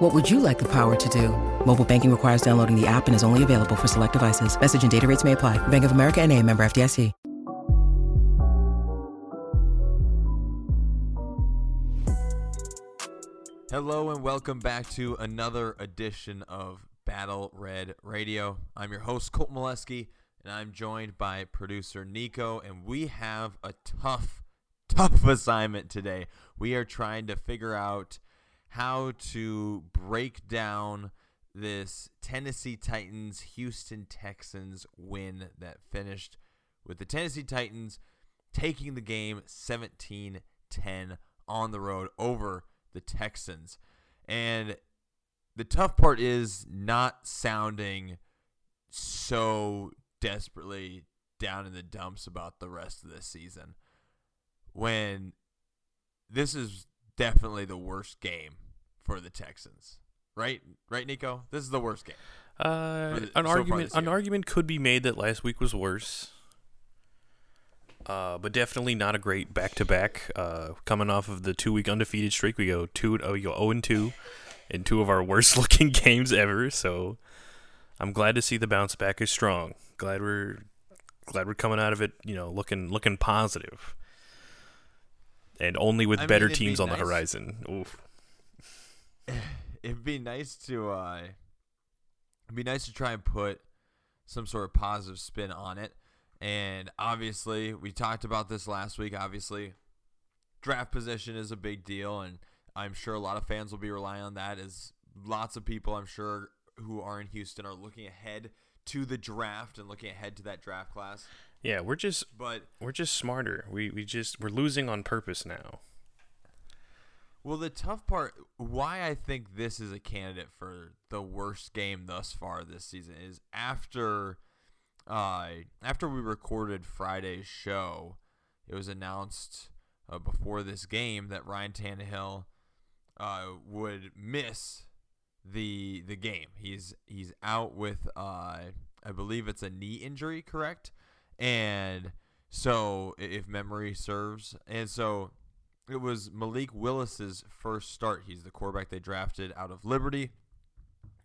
What would you like the power to do? Mobile banking requires downloading the app and is only available for select devices. Message and data rates may apply. Bank of America and a member FDIC. Hello and welcome back to another edition of Battle Red Radio. I'm your host Colt Molesky, and I'm joined by producer Nico, and we have a tough, tough assignment today. We are trying to figure out how to break down this Tennessee Titans Houston Texans win that finished with the Tennessee Titans taking the game 17-10 on the road over the Texans. And the tough part is not sounding so desperately down in the dumps about the rest of this season when this is definitely the worst game for the Texans. Right? Right, Nico? This is the worst game. Uh, the- an so argument an argument could be made that last week was worse. Uh, but definitely not a great back to back. Uh, coming off of the two week undefeated streak, we go two oh, we go zero and two in two of our worst looking games ever. So I'm glad to see the bounce back is strong. Glad we're glad we're coming out of it, you know, looking looking positive. And only with I better be teams on the horizon. Oof. It'd be nice to uh it'd be nice to try and put some sort of positive spin on it. And obviously, we talked about this last week. Obviously, draft position is a big deal, and I'm sure a lot of fans will be relying on that. As lots of people, I'm sure, who are in Houston are looking ahead to the draft and looking ahead to that draft class. Yeah, we're just But we're just smarter. We we just we're losing on purpose now. Well, the tough part, why I think this is a candidate for the worst game thus far this season, is after, uh, after we recorded Friday's show, it was announced uh, before this game that Ryan Tannehill uh, would miss the the game. He's he's out with uh, I believe it's a knee injury, correct? And so, if memory serves, and so it was Malik Willis's first start. He's the quarterback they drafted out of Liberty.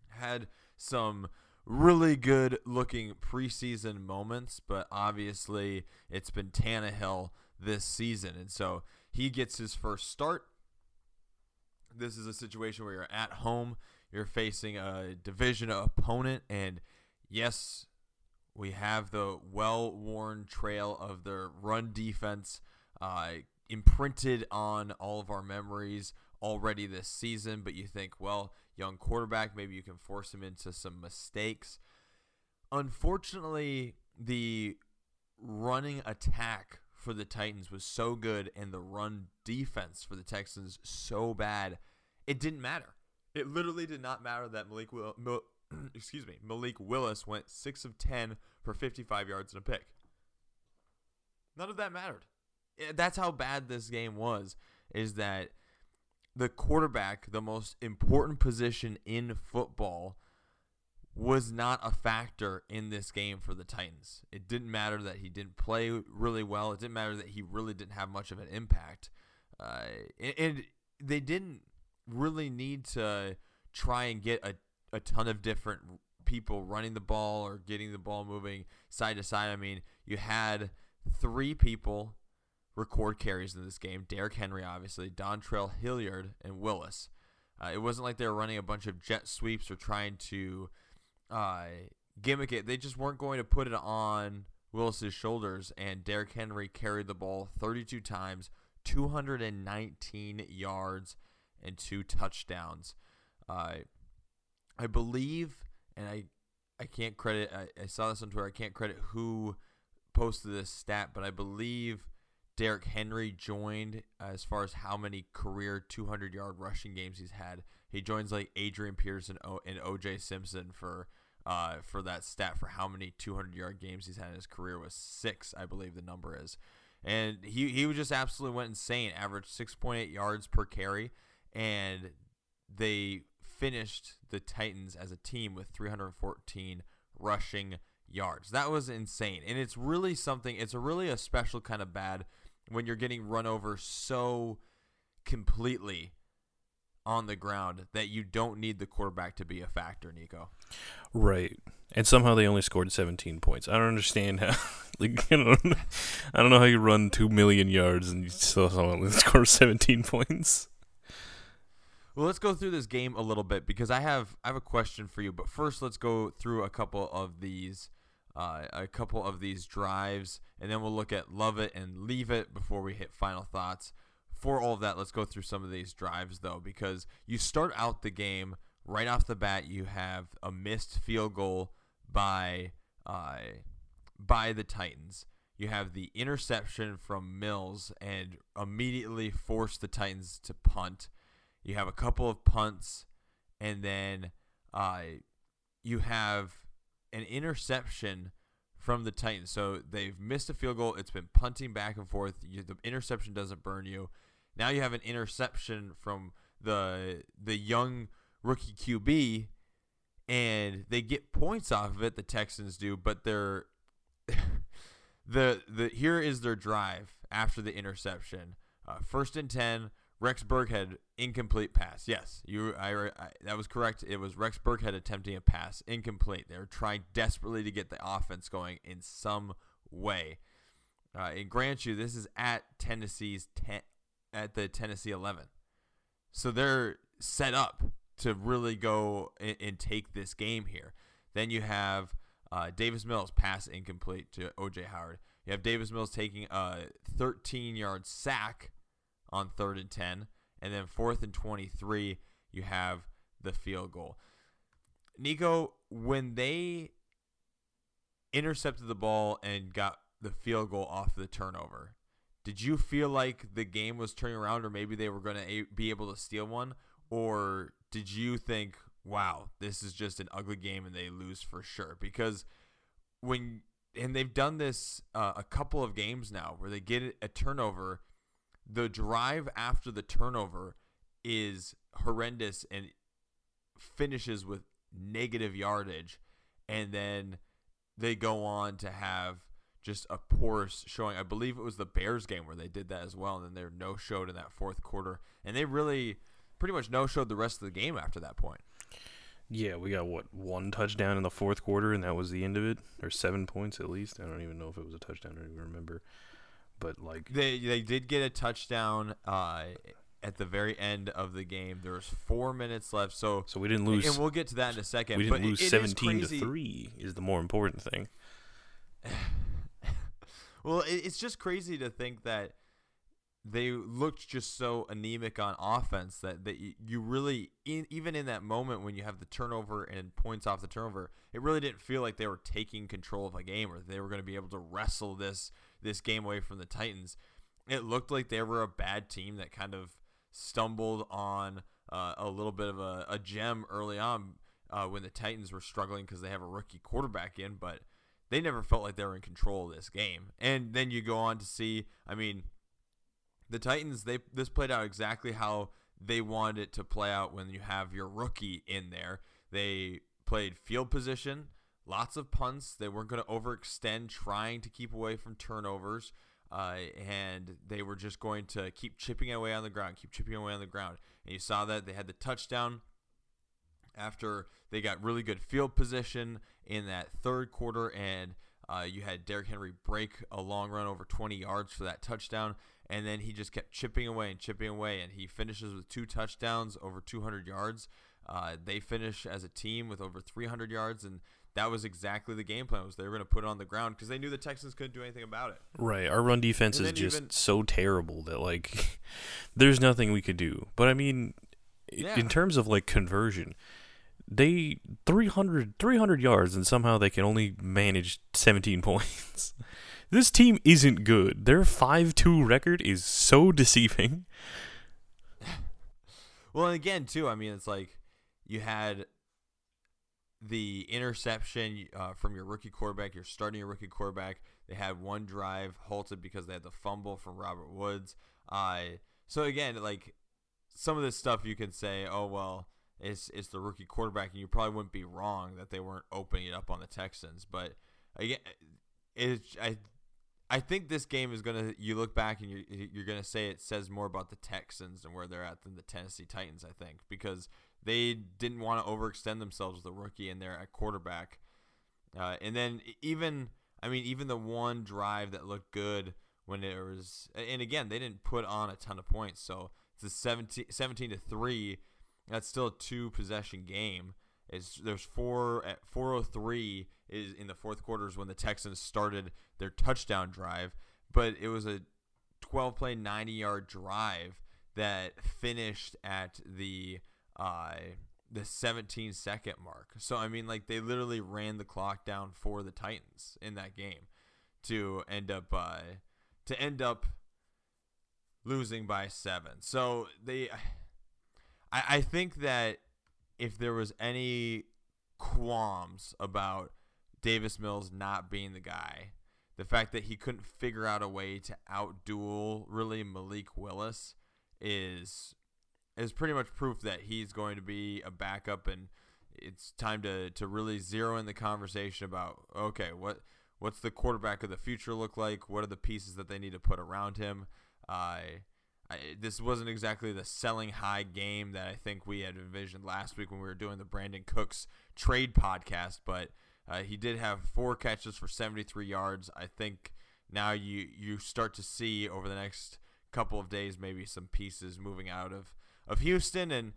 Had some really good looking preseason moments, but obviously it's been Tannehill this season. And so he gets his first start. This is a situation where you're at home, you're facing a division opponent, and yes, we have the well worn trail of their run defense uh, imprinted on all of our memories already this season. But you think, well, young quarterback, maybe you can force him into some mistakes. Unfortunately, the running attack for the Titans was so good and the run defense for the Texans so bad, it didn't matter. It literally did not matter that Malik Will, excuse me, Malik Willis went 6 of 10 for 55 yards and a pick. None of that mattered. Eh, That's how bad this game was is that the quarterback, the most important position in football, was not a factor in this game for the Titans. It didn't matter that he didn't play really well. It didn't matter that he really didn't have much of an impact. Uh, and, and they didn't really need to try and get a, a ton of different people running the ball or getting the ball moving side to side. I mean, you had three people record carries in this game. Derrick Henry, obviously, Dontrell Hilliard, and Willis. Uh, it wasn't like they were running a bunch of jet sweeps or trying to uh, gimmick it. They just weren't going to put it on Willis's shoulders. And Derrick Henry carried the ball 32 times, 219 yards, and two touchdowns. Uh, I believe, and I, I can't credit. I, I saw this on Twitter. I can't credit who posted this stat, but I believe Derrick Henry joined as far as how many career 200 yard rushing games he's had. He joins like Adrian Peterson and OJ Simpson for uh, for that stat for how many 200 yard games he's had in his career was six, I believe the number is. And he, he just absolutely went insane, averaged 6.8 yards per carry, and they finished the Titans as a team with 314 rushing yards. That was insane. And it's really something, it's a really a special kind of bad when you're getting run over so completely on the ground that you don't need the quarterback to be a factor, Nico. Right. And somehow they only scored 17 points. I don't understand how. Like, I don't, I don't know how you run 2 million yards and you still only score 17 points. Well, let's go through this game a little bit because I have I have a question for you. But first, let's go through a couple of these uh, a couple of these drives, and then we'll look at love it and leave it before we hit final thoughts. For all of that, let's go through some of these drives though, because you start out the game right off the bat. You have a missed field goal by uh, by the Titans. You have the interception from Mills and immediately force the Titans to punt. You have a couple of punts, and then uh, you have an interception from the Titans. So they've missed a field goal. It's been punting back and forth. You, the interception doesn't burn you. Now you have an interception from the the young rookie QB, and they get points off of it. The Texans do, but they're the the here is their drive after the interception. Uh, first and ten. Rex Burkhead incomplete pass. Yes, you. I, I, that was correct. It was Rex Burkhead attempting a pass, incomplete. They were trying desperately to get the offense going in some way. Uh, and grant you, this is at Tennessee's ten, at the Tennessee 11, so they're set up to really go and, and take this game here. Then you have uh, Davis Mills pass incomplete to OJ Howard. You have Davis Mills taking a 13 yard sack on third and 10. And then fourth and 23, you have the field goal. Nico, when they intercepted the ball and got the field goal off the turnover, did you feel like the game was turning around or maybe they were going to be able to steal one? Or did you think, wow, this is just an ugly game and they lose for sure? Because when, and they've done this uh, a couple of games now where they get a turnover the drive after the turnover is horrendous and finishes with negative yardage and then they go on to have just a poor showing. I believe it was the Bears game where they did that as well, and then they're no showed in that fourth quarter, and they really pretty much no showed the rest of the game after that point. Yeah, we got what one touchdown in the fourth quarter, and that was the end of it, or seven points at least. I don't even know if it was a touchdown. I don't even remember but like they they did get a touchdown uh, at the very end of the game. There was four minutes left, so so we didn't lose. And we'll get to that in a second. We didn't but lose it, it seventeen to three. Is the more important thing. well, it, it's just crazy to think that they looked just so anemic on offense that, that you, you really in, even in that moment when you have the turnover and points off the turnover it really didn't feel like they were taking control of a game or they were going to be able to wrestle this this game away from the Titans. It looked like they were a bad team that kind of stumbled on uh, a little bit of a, a gem early on uh, when the Titans were struggling because they have a rookie quarterback in, but they never felt like they were in control of this game. And then you go on to see, I mean, the Titans they this played out exactly how they wanted it to play out when you have your rookie in there. They played field position lots of punts. They weren't going to overextend, trying to keep away from turnovers. Uh, and they were just going to keep chipping away on the ground, keep chipping away on the ground. And you saw that they had the touchdown after they got really good field position in that third quarter, and uh, you had Derrick Henry break a long run over 20 yards for that touchdown, and then he just kept chipping away and chipping away, and he finishes with two touchdowns over 200 yards. Uh, they finish as a team with over 300 yards, and that was exactly the game plan was they were going to put it on the ground because they knew the Texans couldn't do anything about it. Right. Our run defense is just even, so terrible that like there's nothing we could do. But I mean yeah. in terms of like conversion, they 300 300 yards and somehow they can only manage 17 points. this team isn't good. Their 5-2 record is so deceiving. well, and again too, I mean it's like you had the interception uh, from your rookie quarterback. You're starting your rookie quarterback. They had one drive halted because they had the fumble from Robert Woods. Uh, so again, like some of this stuff, you can say, oh well, it's it's the rookie quarterback, and you probably wouldn't be wrong that they weren't opening it up on the Texans. But again, it's I I think this game is gonna. You look back and you're you're gonna say it says more about the Texans and where they're at than the Tennessee Titans. I think because they didn't want to overextend themselves with a rookie in there at quarterback, uh, and then even I mean even the one drive that looked good when it was, and again they didn't put on a ton of points, so it's a 17, 17 to three. That's still a two possession game. It's there's four at 403 is in the fourth quarters when the Texans started their touchdown drive, but it was a 12 play 90 yard drive that finished at the uh, the 17 second mark. So I mean like they literally ran the clock down for the Titans in that game to end up uh, to end up losing by 7. So they I I think that if there was any qualms about Davis Mills not being the guy, the fact that he couldn't figure out a way to outduel really Malik Willis is is pretty much proof that he's going to be a backup and it's time to, to really zero in the conversation about okay what what's the quarterback of the future look like what are the pieces that they need to put around him uh, I, this wasn't exactly the selling high game that I think we had envisioned last week when we were doing the Brandin Cooks trade podcast, but uh, he did have four catches for 73 yards. I think now you you start to see over the next couple of days maybe some pieces moving out of of Houston and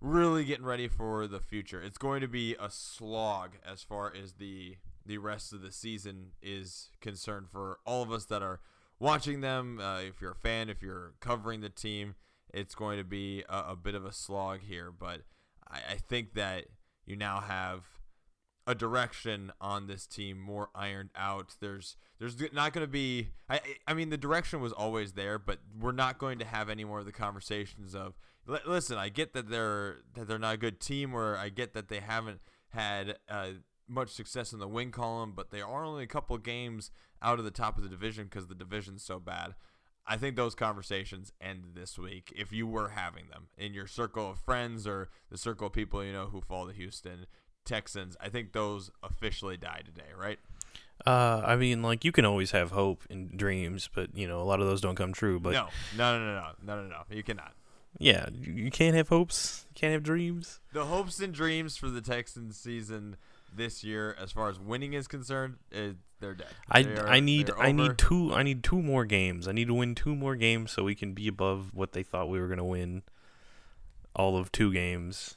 really getting ready for the future. It's going to be a slog as far as the the rest of the season is concerned for all of us that are watching them. Uh, if you're a fan, if you're covering the team, it's going to be a, a bit of a slog here. But I, I, think that you now have a direction on this team more ironed out. There's there's not going to be. I I mean the direction was always there, but we're not going to have any more of the conversations of. Listen, I get that they're that they're not a good team, or I get that they haven't had uh, much success in the win column, but they are only a couple games out of the top of the division because the division's so bad. I think those conversations end this week if you were having them in your circle of friends or the circle of people you know who follow the Houston Texans. I think those officially die today, right? Uh, I mean, like you can always have hope and dreams, but you know a lot of those don't come true. But no, no, no, no, no, no, no, no. You cannot. Yeah, you can't have hopes. You can't have dreams. The hopes and dreams for the Texans season this year, as far as winning is concerned, it, they're dead. I, they are, I need I need two I need two more games. I need to win two more games so we can be above what they thought we were gonna win. All of two games.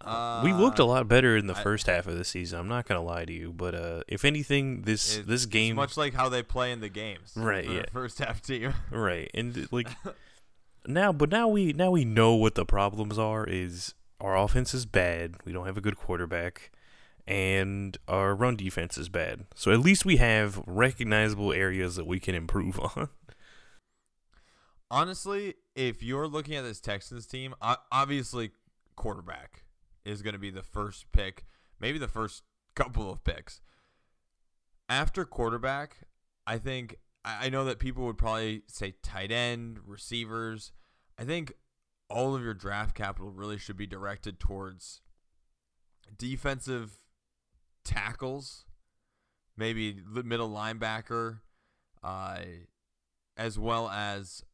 Uh, we looked a lot better in the I, first half of the season. I'm not gonna lie to you, but uh, if anything, this this game much like how they play in the games, right? Yeah, first half team, right? And like now, but now we now we know what the problems are. Is our offense is bad. We don't have a good quarterback. And our run defense is bad. So at least we have recognizable areas that we can improve on. Honestly, if you're looking at this Texans team, obviously quarterback is going to be the first pick, maybe the first couple of picks. After quarterback, I think I know that people would probably say tight end, receivers. I think all of your draft capital really should be directed towards defensive tackles, maybe middle linebacker, uh, as well as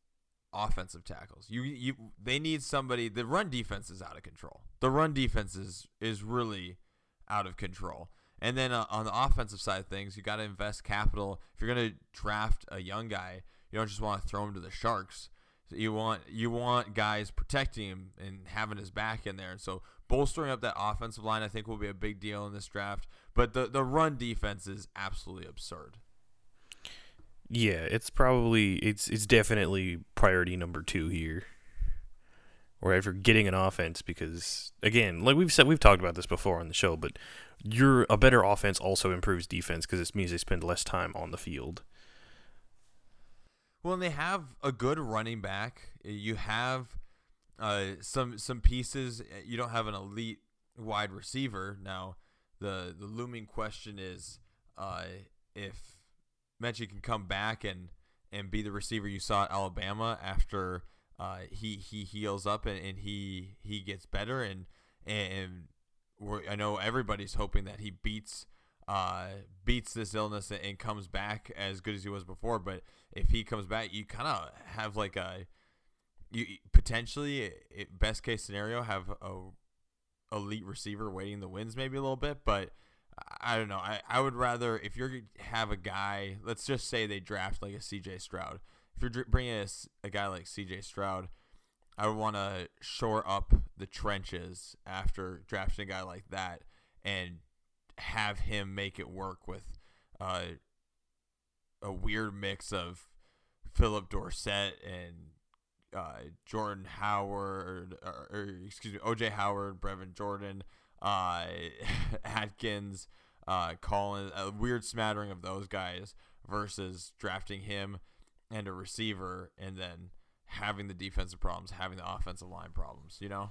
offensive tackles. You you they need somebody. The run defense is out of control. The run defense is is really out of control. And then uh, on the offensive side of things, you got to invest capital. If you're going to draft a young guy, you don't just want to throw him to the sharks. You want you want guys protecting him and having his back in there. So bolstering up that offensive line, I think, will be a big deal in this draft. But the the run defense is absolutely absurd. Yeah, it's probably it's it's definitely priority number two here. Or after getting an offense, because again, like we've said, we've talked about this before on the show, but you're a better offense also improves defense because it means they spend less time on the field. Well, and they have a good running back. You have uh, some some pieces. You don't have an elite wide receiver. Now, the the looming question is uh, if Metchie can come back and and be the receiver you saw at Alabama after uh, he he heals up and, and he he gets better and and I know everybody's hoping that he beats uh, beats this illness and comes back as good as he was before. But if he comes back, you kind of have like a you potentially best case scenario have a elite receiver waiting the wins maybe a little bit, but. I don't know. I, I would rather if you have a guy. Let's just say they draft like a C.J. Stroud. If you're bringing a, a guy like C.J. Stroud, I would want to shore up the trenches after drafting a guy like that and have him make it work with uh, a weird mix of Phillip Dorsett and uh, Jordan Howard, or, or, excuse me, OJ Howard, Brevin Jordan, uh, Atkins, uh, Collins, a weird smattering of those guys versus drafting him and a receiver and then having the defensive problems, having the offensive line problems, you know?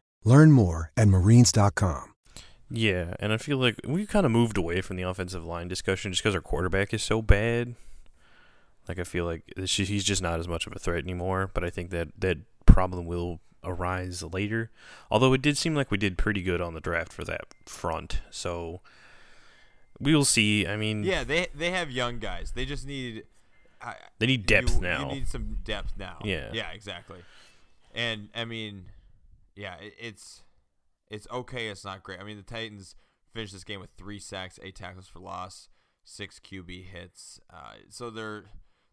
Learn more at marines.com. Yeah, and I feel like we kind of moved away from the offensive line discussion just because our quarterback is so bad. Like I feel like he's just not as much of a threat anymore. But I think that that problem will arise later. Although it did seem like we did pretty good on the draft for that front, so we will see. I mean, yeah, they they have young guys. They just need uh, they need depth you, now. You need some depth now. Yeah, yeah, exactly. And I mean, yeah, it, it's it's okay. It's not great. I mean, the Titans finished this game with three sacks, eight tackles for loss, six QB hits. Uh, so they're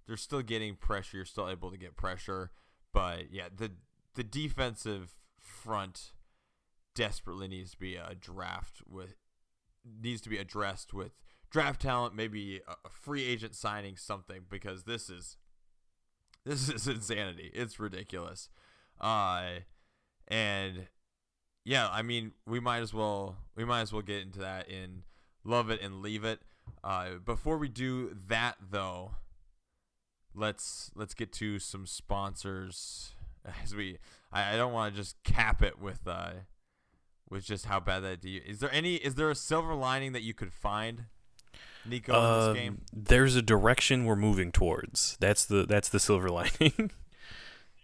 they're still getting pressure. You're still able to get pressure, but yeah, the the defensive front desperately needs to be a draft with needs to be addressed with draft talent, maybe a, free agent signing something because this is this is insanity. It's ridiculous. Uh, and yeah, I mean, we might as well we might as well get into that in love it and leave it. Uh, before we do that, though, let's let's get to some sponsors. As we, I, I don't want to just cap it with uh, with just how bad that do. you Is there any? Is there a silver lining that you could find, Nico, uh, in this um, game? There's a direction we're moving towards. That's the that's the silver lining.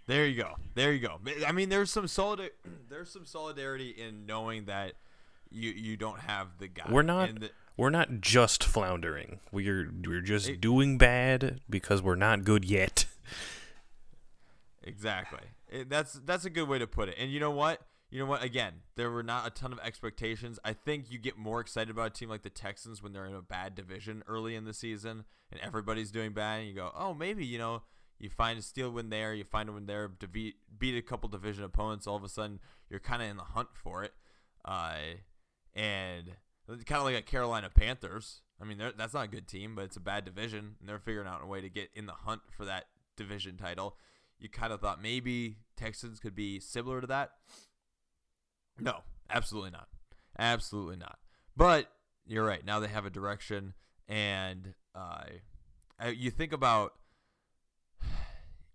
There you go. There you go. I mean, there's some solid. There's some solidarity in knowing that you you don't have the guy. We're not. The, we're not just floundering. We're we're just it, doing bad because we're not good yet. Exactly. It, that's that's a good way to put it. And you know what? You know what? Again, there were not a ton of expectations. I think you get more excited about a team like the Texans when they're in a bad division early in the season and everybody's doing bad, and you go, "Oh, maybe you know." You find a steal win there, you find a win there, beat, beat a couple division opponents. All of a sudden, you're kind of in the hunt for it. Uh, and kind of like a Carolina Panthers. I mean, that's not a good team, but it's a bad division, and they're figuring out a way to get in the hunt for that division title. You kind of thought maybe Texans could be similar to that. No, absolutely not. Absolutely not. But you're right. Now they have a direction, and uh, you think about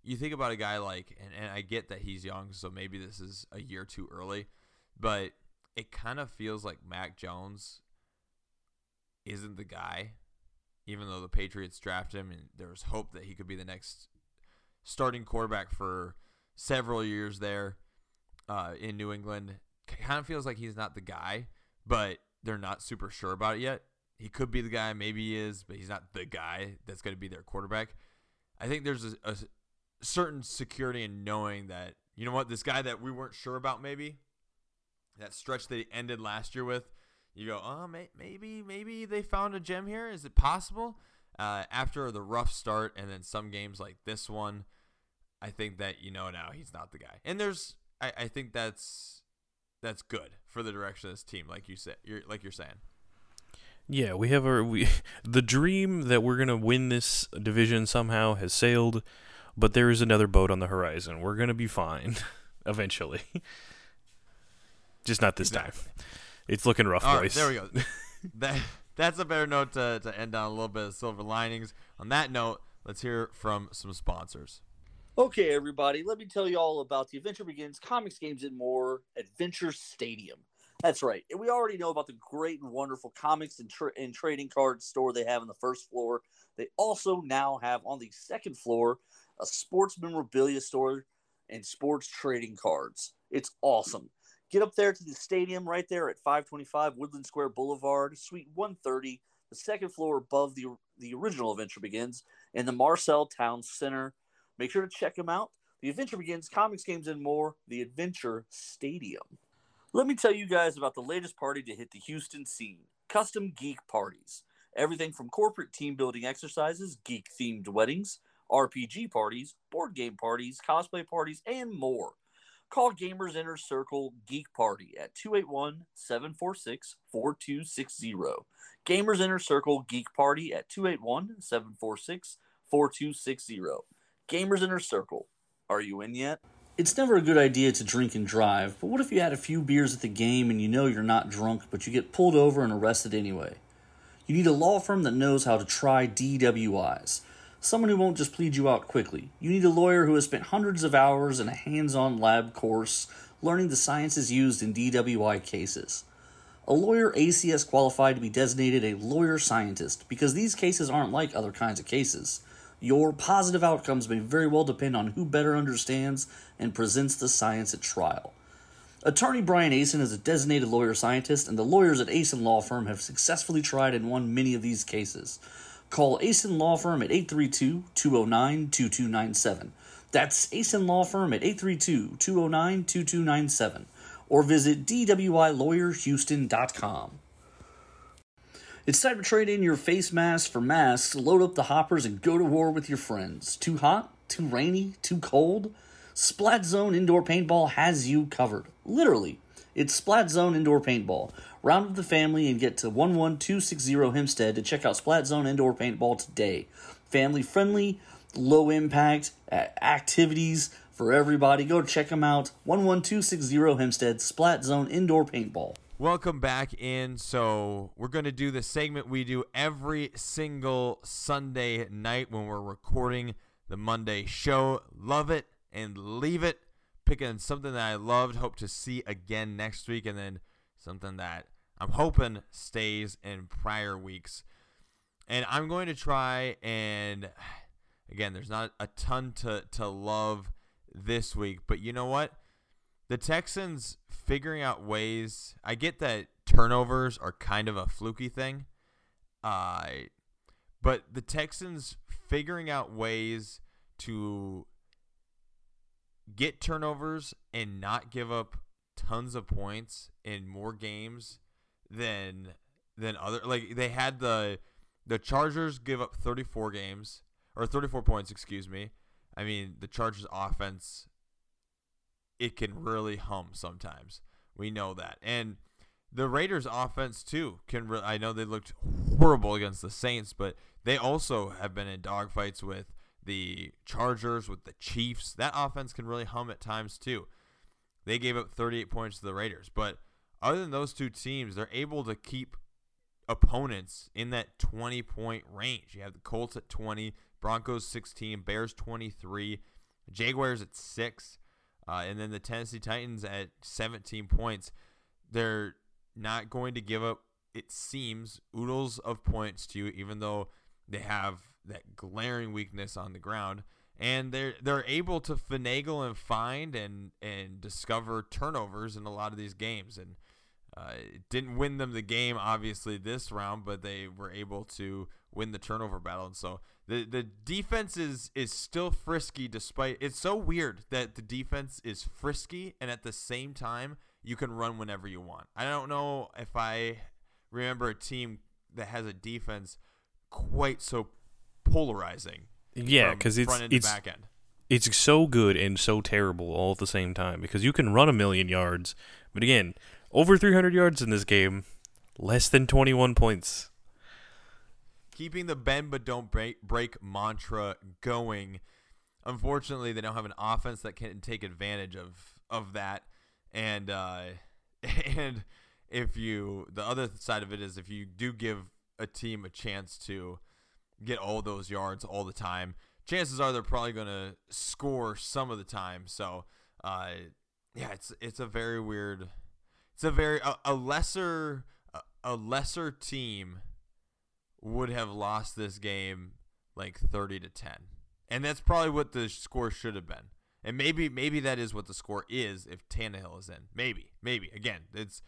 you think about a guy like, and, and I get that he's young, so maybe this is a year too early, but it kind of feels like Mac Jones isn't the guy, even though the Patriots drafted him and there was hope that he could be the next starting quarterback for several years there uh, in New England. Kind of feels like he's not the guy, but they're not super sure about it yet. He could be the guy, maybe he is, but he's not the guy that's going to be their quarterback. I think there's a, a certain security in knowing that you know what this guy that we weren't sure about maybe that stretch they ended last year with. You go, oh, may, maybe maybe they found a gem here. Is it possible? Uh, after the rough start and then some games like this one, I think that you know now he's not the guy. And there's, I, I think that's that's good for the direction of this team, like you said, you're like you're saying. Yeah, we have our we the dream that we're gonna win this division somehow has sailed, but there is another boat on the horizon. We're gonna be fine eventually. Just not this Exactly. time. It's looking rough, All right, boys. there we go. that that's a better note to, to end on a little bit of silver linings. On that note, let's hear from some sponsors. Okay, everybody, let me tell you all about the Adventure Begins Comics, Games, and More Adventure Stadium. That's right. And we already know about the great and wonderful comics and, tra- and trading card store they have on the first floor. They also now have on the second floor a sports memorabilia store and sports trading cards. It's awesome. Get up there to the stadium right there at 525 Woodland Square Boulevard, Suite 130, the second floor above the, the original Adventure Begins, in the Marcel Town Center. Make sure to check them out. The Adventure Begins, comics, games, and more. The Adventure Stadium. Let me tell you guys about the latest party to hit the Houston scene custom geek parties. Everything from corporate team building exercises, geek themed weddings, RPG parties, board game parties, cosplay parties, and more. Call Gamers Inner Circle Geek Party at 281 746 4260. Gamers Inner Circle Geek Party at 281 746 4260. Gamers Inner Circle. Are you in yet? It's never a good idea to drink and drive, but what if you had a few beers at the game and you know you're not drunk, but you get pulled over and arrested anyway? You need a law firm that knows how to try DWIs. Someone who won't just plead you out quickly. You need a lawyer who has spent hundreds of hours in a hands on lab course learning the sciences used in DWI cases. A lawyer ACS qualified to be designated a lawyer scientist because these cases aren't like other kinds of cases. Your positive outcomes may very well depend on who better understands and presents the science at trial. Attorney Brian Asen is a designated lawyer scientist, and the lawyers at Asen Law Firm have successfully tried and won many of these cases. Call Asen Law Firm at 832 209 2297. That's Asen Law Firm at 832 209 2297. Or visit DWILawyerHouston.com. It's time to trade in your face mask for masks, load up the hoppers, and go to war with your friends. Too hot? Too rainy? Too cold? Splat Zone Indoor Paintball has you covered. Literally. It's Splat Zone Indoor Paintball. Round up the family and get to 11260 Hempstead to check out Splat Zone Indoor Paintball today. Family friendly, low impact activities for everybody. Go check them out. 11260 Hempstead, Splat Zone Indoor Paintball. Welcome back in. So, we're going to do the segment we do every single Sunday night when we're recording the Monday show. Love it and leave it. Picking something that I loved, hope to see again next week, and then something that I'm hoping stays in prior weeks. And I'm going to try and again, there's not a ton to, to love this week, but you know what? The Texans figuring out ways. I get that turnovers are kind of a fluky thing. Uh, but the Texans figuring out ways to get turnovers and not give up tons of points in more games than than other like they had the the Chargers give up 34 games or 34 points, excuse me. I mean, the Chargers offense it can really hum sometimes. We know that. And the Raiders offense too can re- I know they looked horrible against the Saints, but they also have been in dogfights with the Chargers, with the Chiefs. That offense can really hum at times too. They gave up 38 points to the Raiders, but other than those two teams, they're able to keep opponents in that 20 point range. You have the Colts at 20, Broncos 16, Bears 23, Jaguars at 6, uh, and then the Tennessee Titans at 17 points. They're not going to give up, it seems, oodles of points to you, even though they have that glaring weakness on the ground. And they're they're able to finagle and find and and discover turnovers in a lot of these games. And uh, didn't win them the game, obviously, this round, but they were able to win the turnover battle. And so the, the defense is, is still frisky despite it's so weird that the defense is frisky and at the same time you can run whenever you want. I don't know if I remember a team that has a defense quite so polarizing. Yeah, because it's front end it's back end. it's so good and so terrible all at the same time because you can run a million yards, but again, over 300 yards in this game, less than 21 points. keeping the bend but don't break, break mantra going. Unfortunately, they don't have an offense that can take advantage of of that. And uh, and if you the other side of it is if you do give a team a chance to get all those yards all the time, chances are they're probably going to score some of the time. So, uh, yeah, it's it's a very weird. It's a very a, a lesser a, a lesser team would have lost this game like 30 to 10. And that's probably what the score should have been. And maybe maybe that is what the score is if Tannehill is in. Maybe. Maybe. Again, it's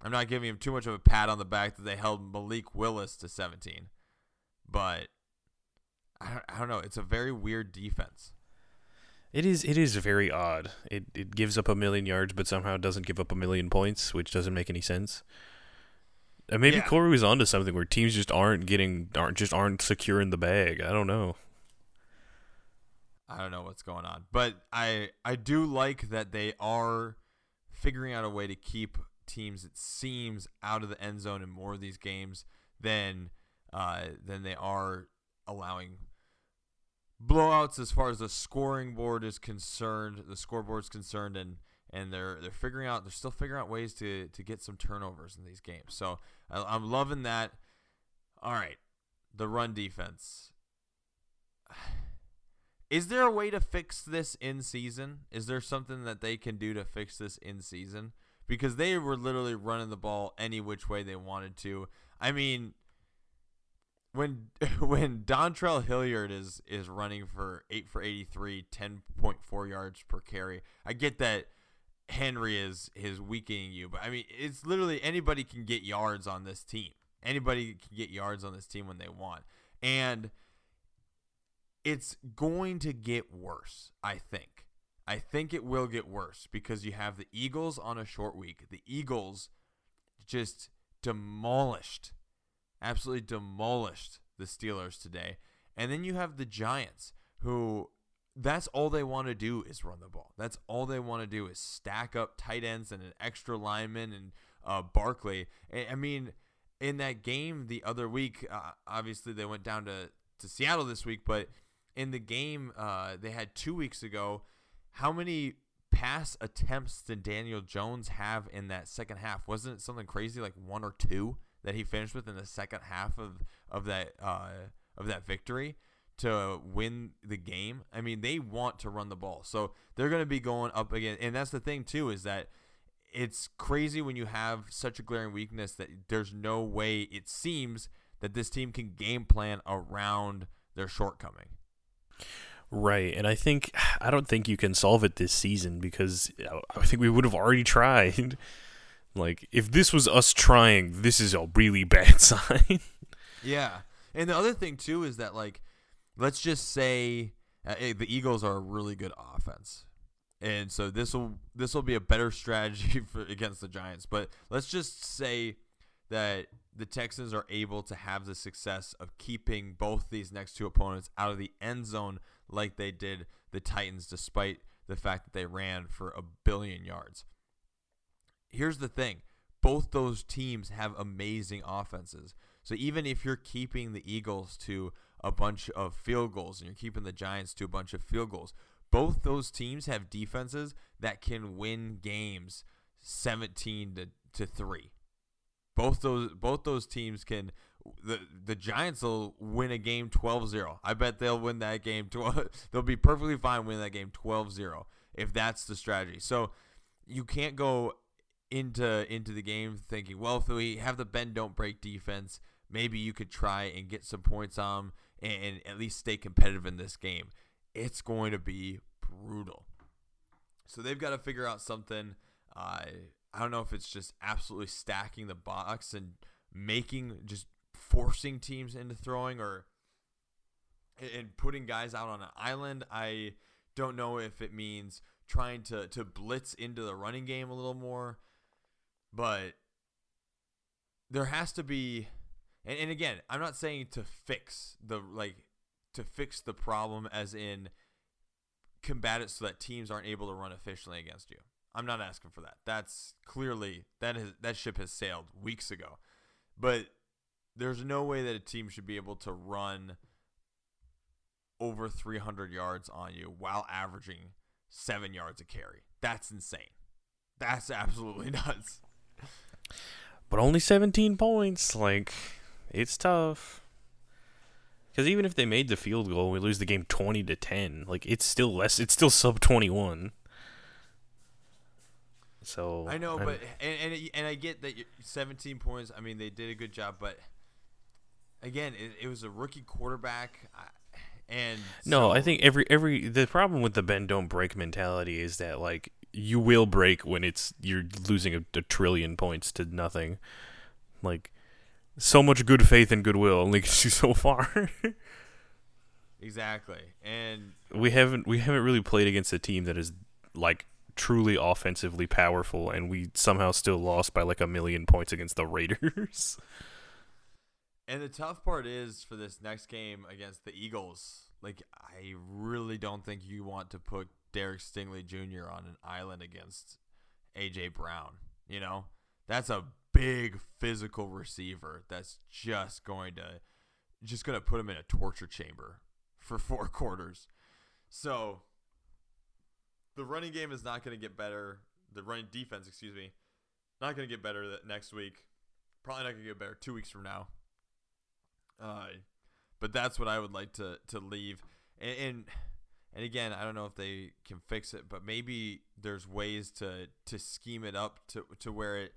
I'm not giving him too much of a pat on the back that they held Malik Willis to 17. But I don't, I don't know. It's a very weird defense. It is it is very odd. It it gives up a million yards, but somehow doesn't give up a million points, which doesn't make any sense. And maybe Yeah. Corey was onto something where teams just aren't getting aren't just aren't secure in the bag. I don't know. I don't know what's going on, but I I do like that they are figuring out a way to keep teams it seems out of the end zone in more of these games than uh, than they are allowing blowouts as far as the scoring board is concerned, the scoreboard's concerned, and and they're they're figuring out they're still figuring out ways to to get some turnovers in these games. So I, I'm loving that. All right, the run defense. Is there a way to fix this in season? Is there something that they can do to fix this in season? Because they were literally running the ball any which way they wanted to. I mean, when when Dontrell Hilliard is is running for eight for 83, 10.4 yards per carry, I get that Henry is is weakening you, but I mean, it's literally anybody can get yards on this team. Anybody can get yards on this team when they want, and it's going to get worse, I think. I think it will get worse because you have the Eagles on a short week. The Eagles just demolished, absolutely demolished the Steelers today. And then you have the Giants, who that's all they want to do is run the ball. That's all they want to do is stack up tight ends and an extra lineman and uh, Barkley. I mean, in that game the other week, uh, obviously they went down to, to Seattle this week, but in the game uh, they had two weeks ago, how many pass attempts did Daniel Jones have in that second half? Wasn't it something crazy like one or two that he finished with in the second half of of that uh, of that victory to win the game? I mean, they want to run the ball, so they're going to be going up again. And that's the thing too is that it's crazy when you have such a glaring weakness that there's no way it seems that this team can game plan around their shortcoming. Right, and I think I don't think you can solve it this season because I think we would have already tried. like if this was us trying, this is a really bad sign. Yeah, and the other thing too is that like, let's just say uh, the Eagles are a really good offense, and so this will this will be a better strategy for against the Giants. But let's just say that the Texans are able to have the success of keeping both these next two opponents out of the end zone like they did the Titans, despite the fact that they ran for a billion yards. Here's the thing both those teams have amazing offenses. So even if you're keeping the Eagles to a bunch of field goals and you're keeping the Giants to a bunch of field goals, both those teams have defenses that can win games 17 to, to 3. Both those both those teams can the the Giants will win a game 12-0. I bet they'll win that game 12 they'll be perfectly fine winning that game 12-0 if that's the strategy. So you can't go into into the game thinking, well, if we have the bend don't break defense, maybe you could try and get some points on 'em and, and at least stay competitive in this game. It's going to be brutal. So they've got to figure out something. Uh, I don't know if it's just absolutely stacking the box and making just forcing teams into throwing or and putting guys out on an island. I don't know if it means trying to to blitz into the running game a little more, but there has to be and, and again, I'm not saying to fix the like to fix the problem as in combat it so that teams aren't able to run efficiently against you. I'm not asking for that. That's clearly that is that ship has sailed weeks ago. But there's no way that a team should be able to run over 300 yards on you while averaging 7 yards a carry. That's insane. That's absolutely nuts. But only 17 points. Like, it's tough. Because even if they made the field goal we lose the game 20 to 10, like, it's still less. It's still sub 21. So I know, I'm- but and, and and I get that 17 points. I mean, they did a good job, but again, it, it was a rookie quarterback, I- and No, I think every every the problem with the bend don't break mentality is that like you will break when it's you're losing a, a trillion points to nothing. Like so much good faith and goodwill only gets you so far. exactly, and we haven't we haven't really played against a team that is like truly offensively powerful and we somehow still lost by like a million points against the Raiders. And the tough part is for this next game against the Eagles. Like, I really don't think you want to put Derek Stingley Jr. on an island against AJ Brown. You know, that's a big physical receiver that's just going to just going to put him in a torture chamber for four quarters. So the running game is not going to get better. The running defense, excuse me, not going to get better that next week. Probably not going to get better two weeks from now. Uh, but that's what I would like to to leave. And, and and again, I don't know if they can fix it, but maybe there's ways to to scheme it up to to where it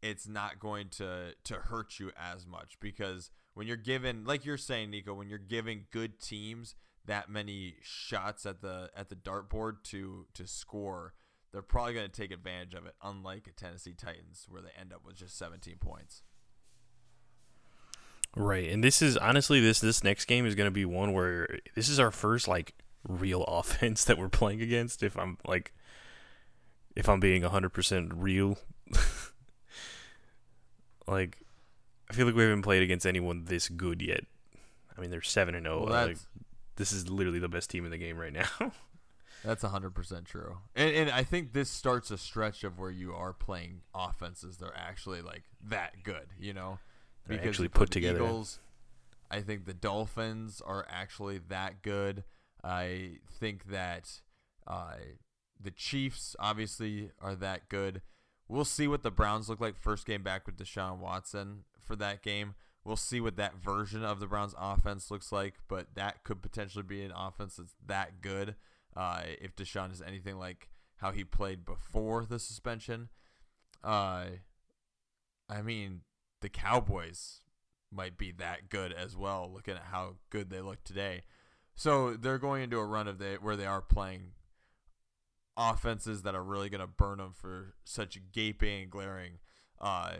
it's not going to to hurt you as much. Because when you're given like you're saying Nico when you're giving good teams that many shots at the at the dartboard to to score they're probably going to take advantage of it unlike a Tennessee Titans where they end up with just 17 points. Right, and this is honestly this this next game is going to be one where this is our first like real offense that we're playing against. If I'm like, if I'm being hundred percent real, like I feel like we haven't played against anyone this good yet. I mean, they're seven and zero. Well, Like this is literally the best team in the game right now. That's hundred percent true, and and I think this starts a stretch of where you are playing offenses that are actually like that good, you know, They're because actually put the together. Eagles, I think the Dolphins are actually that good. I think that uh, the Chiefs obviously are that good. We'll see what the Browns look like first game back with Deshaun Watson for that game. We'll see what that version of the Browns offense looks like, but that could potentially be an offense that's that good uh, if Deshaun is anything like how he played before the suspension. Uh, I mean, the Cowboys might be that good as well, looking at how good they look today. So they're going into a run of they where they are playing offenses that are really going to burn them for such gaping and glaring uh,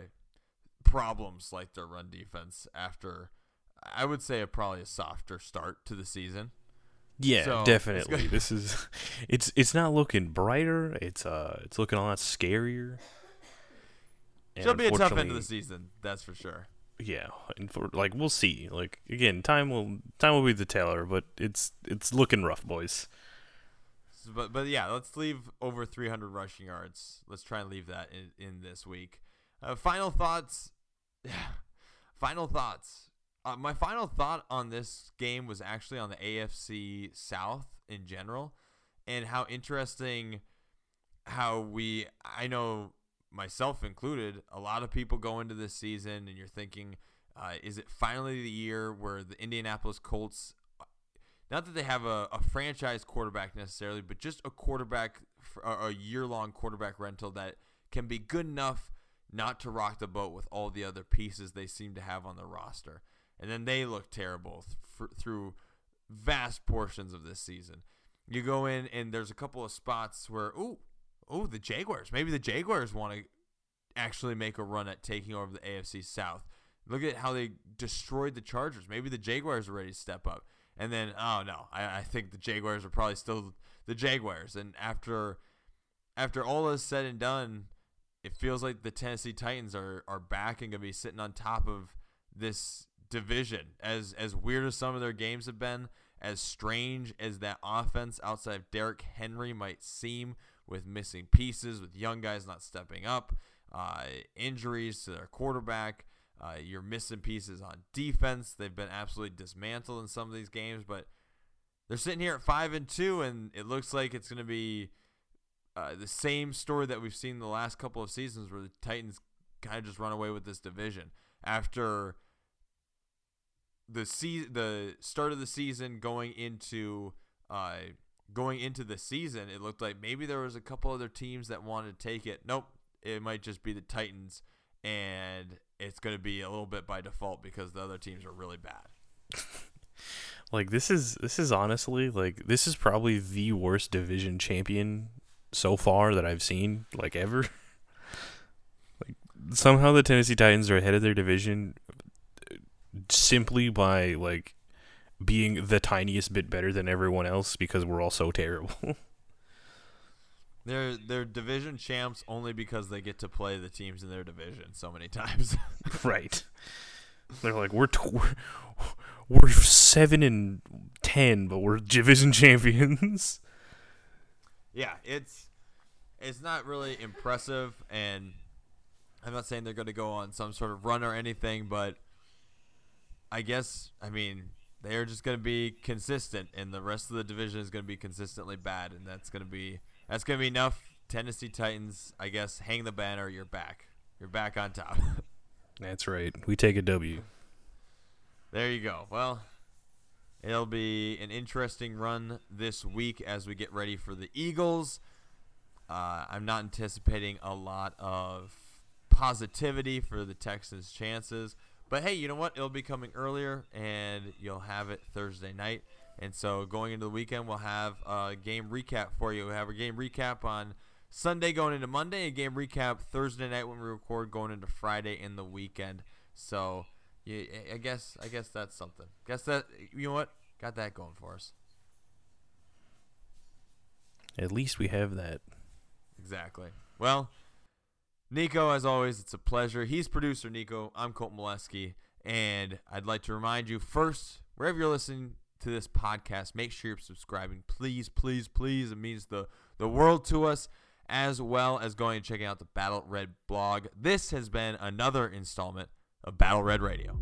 problems like their run defense after I would say a, probably a softer start to the season. yeah, So, definitely. This is it's it's not looking brighter. It's uh it's looking a lot scarier. And It'll be a tough end of the season, that's for sure. Yeah and for like we'll see like again time will time will be the tailor, but it's it's looking rough boys but but yeah, let's leave over 300 rushing yards. Let's try and leave that in, in this week. Uh, final thoughts. final thoughts. Uh, my final thought on this game was actually on the AFC South in general, and how interesting how we. I know myself included. A lot of people go into this season, and you're thinking, uh, is it finally the year where the Indianapolis Colts not that they have a, a franchise quarterback necessarily, but just a quarterback, a year long quarterback rental that can be good enough not to rock the boat with all the other pieces they seem to have on the roster. And then they look terrible th- through vast portions of this season. You go in and there's a couple of spots where, ooh, oh, the Jaguars. Maybe the Jaguars want to actually make a run at taking over the AFC South. Look at how they destroyed the Chargers. Maybe the Jaguars are ready to step up. And then, oh no, I, I think the Jaguars are probably still the Jaguars. And after after all is said and done, it feels like the Tennessee Titans are are back and gonna be sitting on top of this division. As as weird as some of their games have been, as strange as that offense outside of Derrick Henry might seem, with missing pieces, with young guys not stepping up, uh, injuries to their quarterback. Uh, you're missing pieces on defense. They've been absolutely dismantled in some of these games, but they're sitting here at five and two, and it looks like it's going to be uh, the same story that we've seen the last couple of seasons, where the Titans kind of just run away with this division after the se- the start of the season going into uh, going into the season, it looked like maybe there was a couple other teams that wanted to take it. Nope, it might just be the Titans, and it's going to be a little bit by default because the other teams are really bad. like this is this is honestly like this is probably the worst division champion so far that I've seen like ever. like somehow the Tennessee Titans are ahead of their division simply by like being the tiniest bit better than everyone else because we're all so terrible. They're they're division champs only because they get to play the teams in their division so many times. right. They're like we're t- we're, we're seven and ten, but we're division champions. Yeah, it's it's not really impressive, and I'm not saying they're going to go on some sort of run or anything, but I guess I mean they're just going to be consistent, and the rest of the division is going to be consistently bad, and that's going to be that's going to be enough. Tennessee Titans, I guess, hang the banner. You're back. You're back on top. That's right. We take a W. There you go. Well, it'll be an interesting run this week as we get ready for the Eagles. Uh, I'm not anticipating a lot of positivity for the Texans' chances. But hey, you know what? It'll be coming earlier, and you'll have it Thursday night. And so going into the weekend, we'll have a game recap for you. We'll have a game recap on Sunday going into Monday, a game recap Thursday night when we record going into Friday in the weekend. So yeah, I guess I guess that's something. Guess that you know what got that going for us. At least we have that. Exactly. Well, Nico, as always, it's a pleasure. He's producer Nico. I'm Colt Molesky, and I'd like to remind you first, wherever you're listening to this podcast, make sure you're subscribing. Please, please, please. It means the the world to us, as well as going and checking out the Battle Red blog. This has been another installment of Battle Red Radio.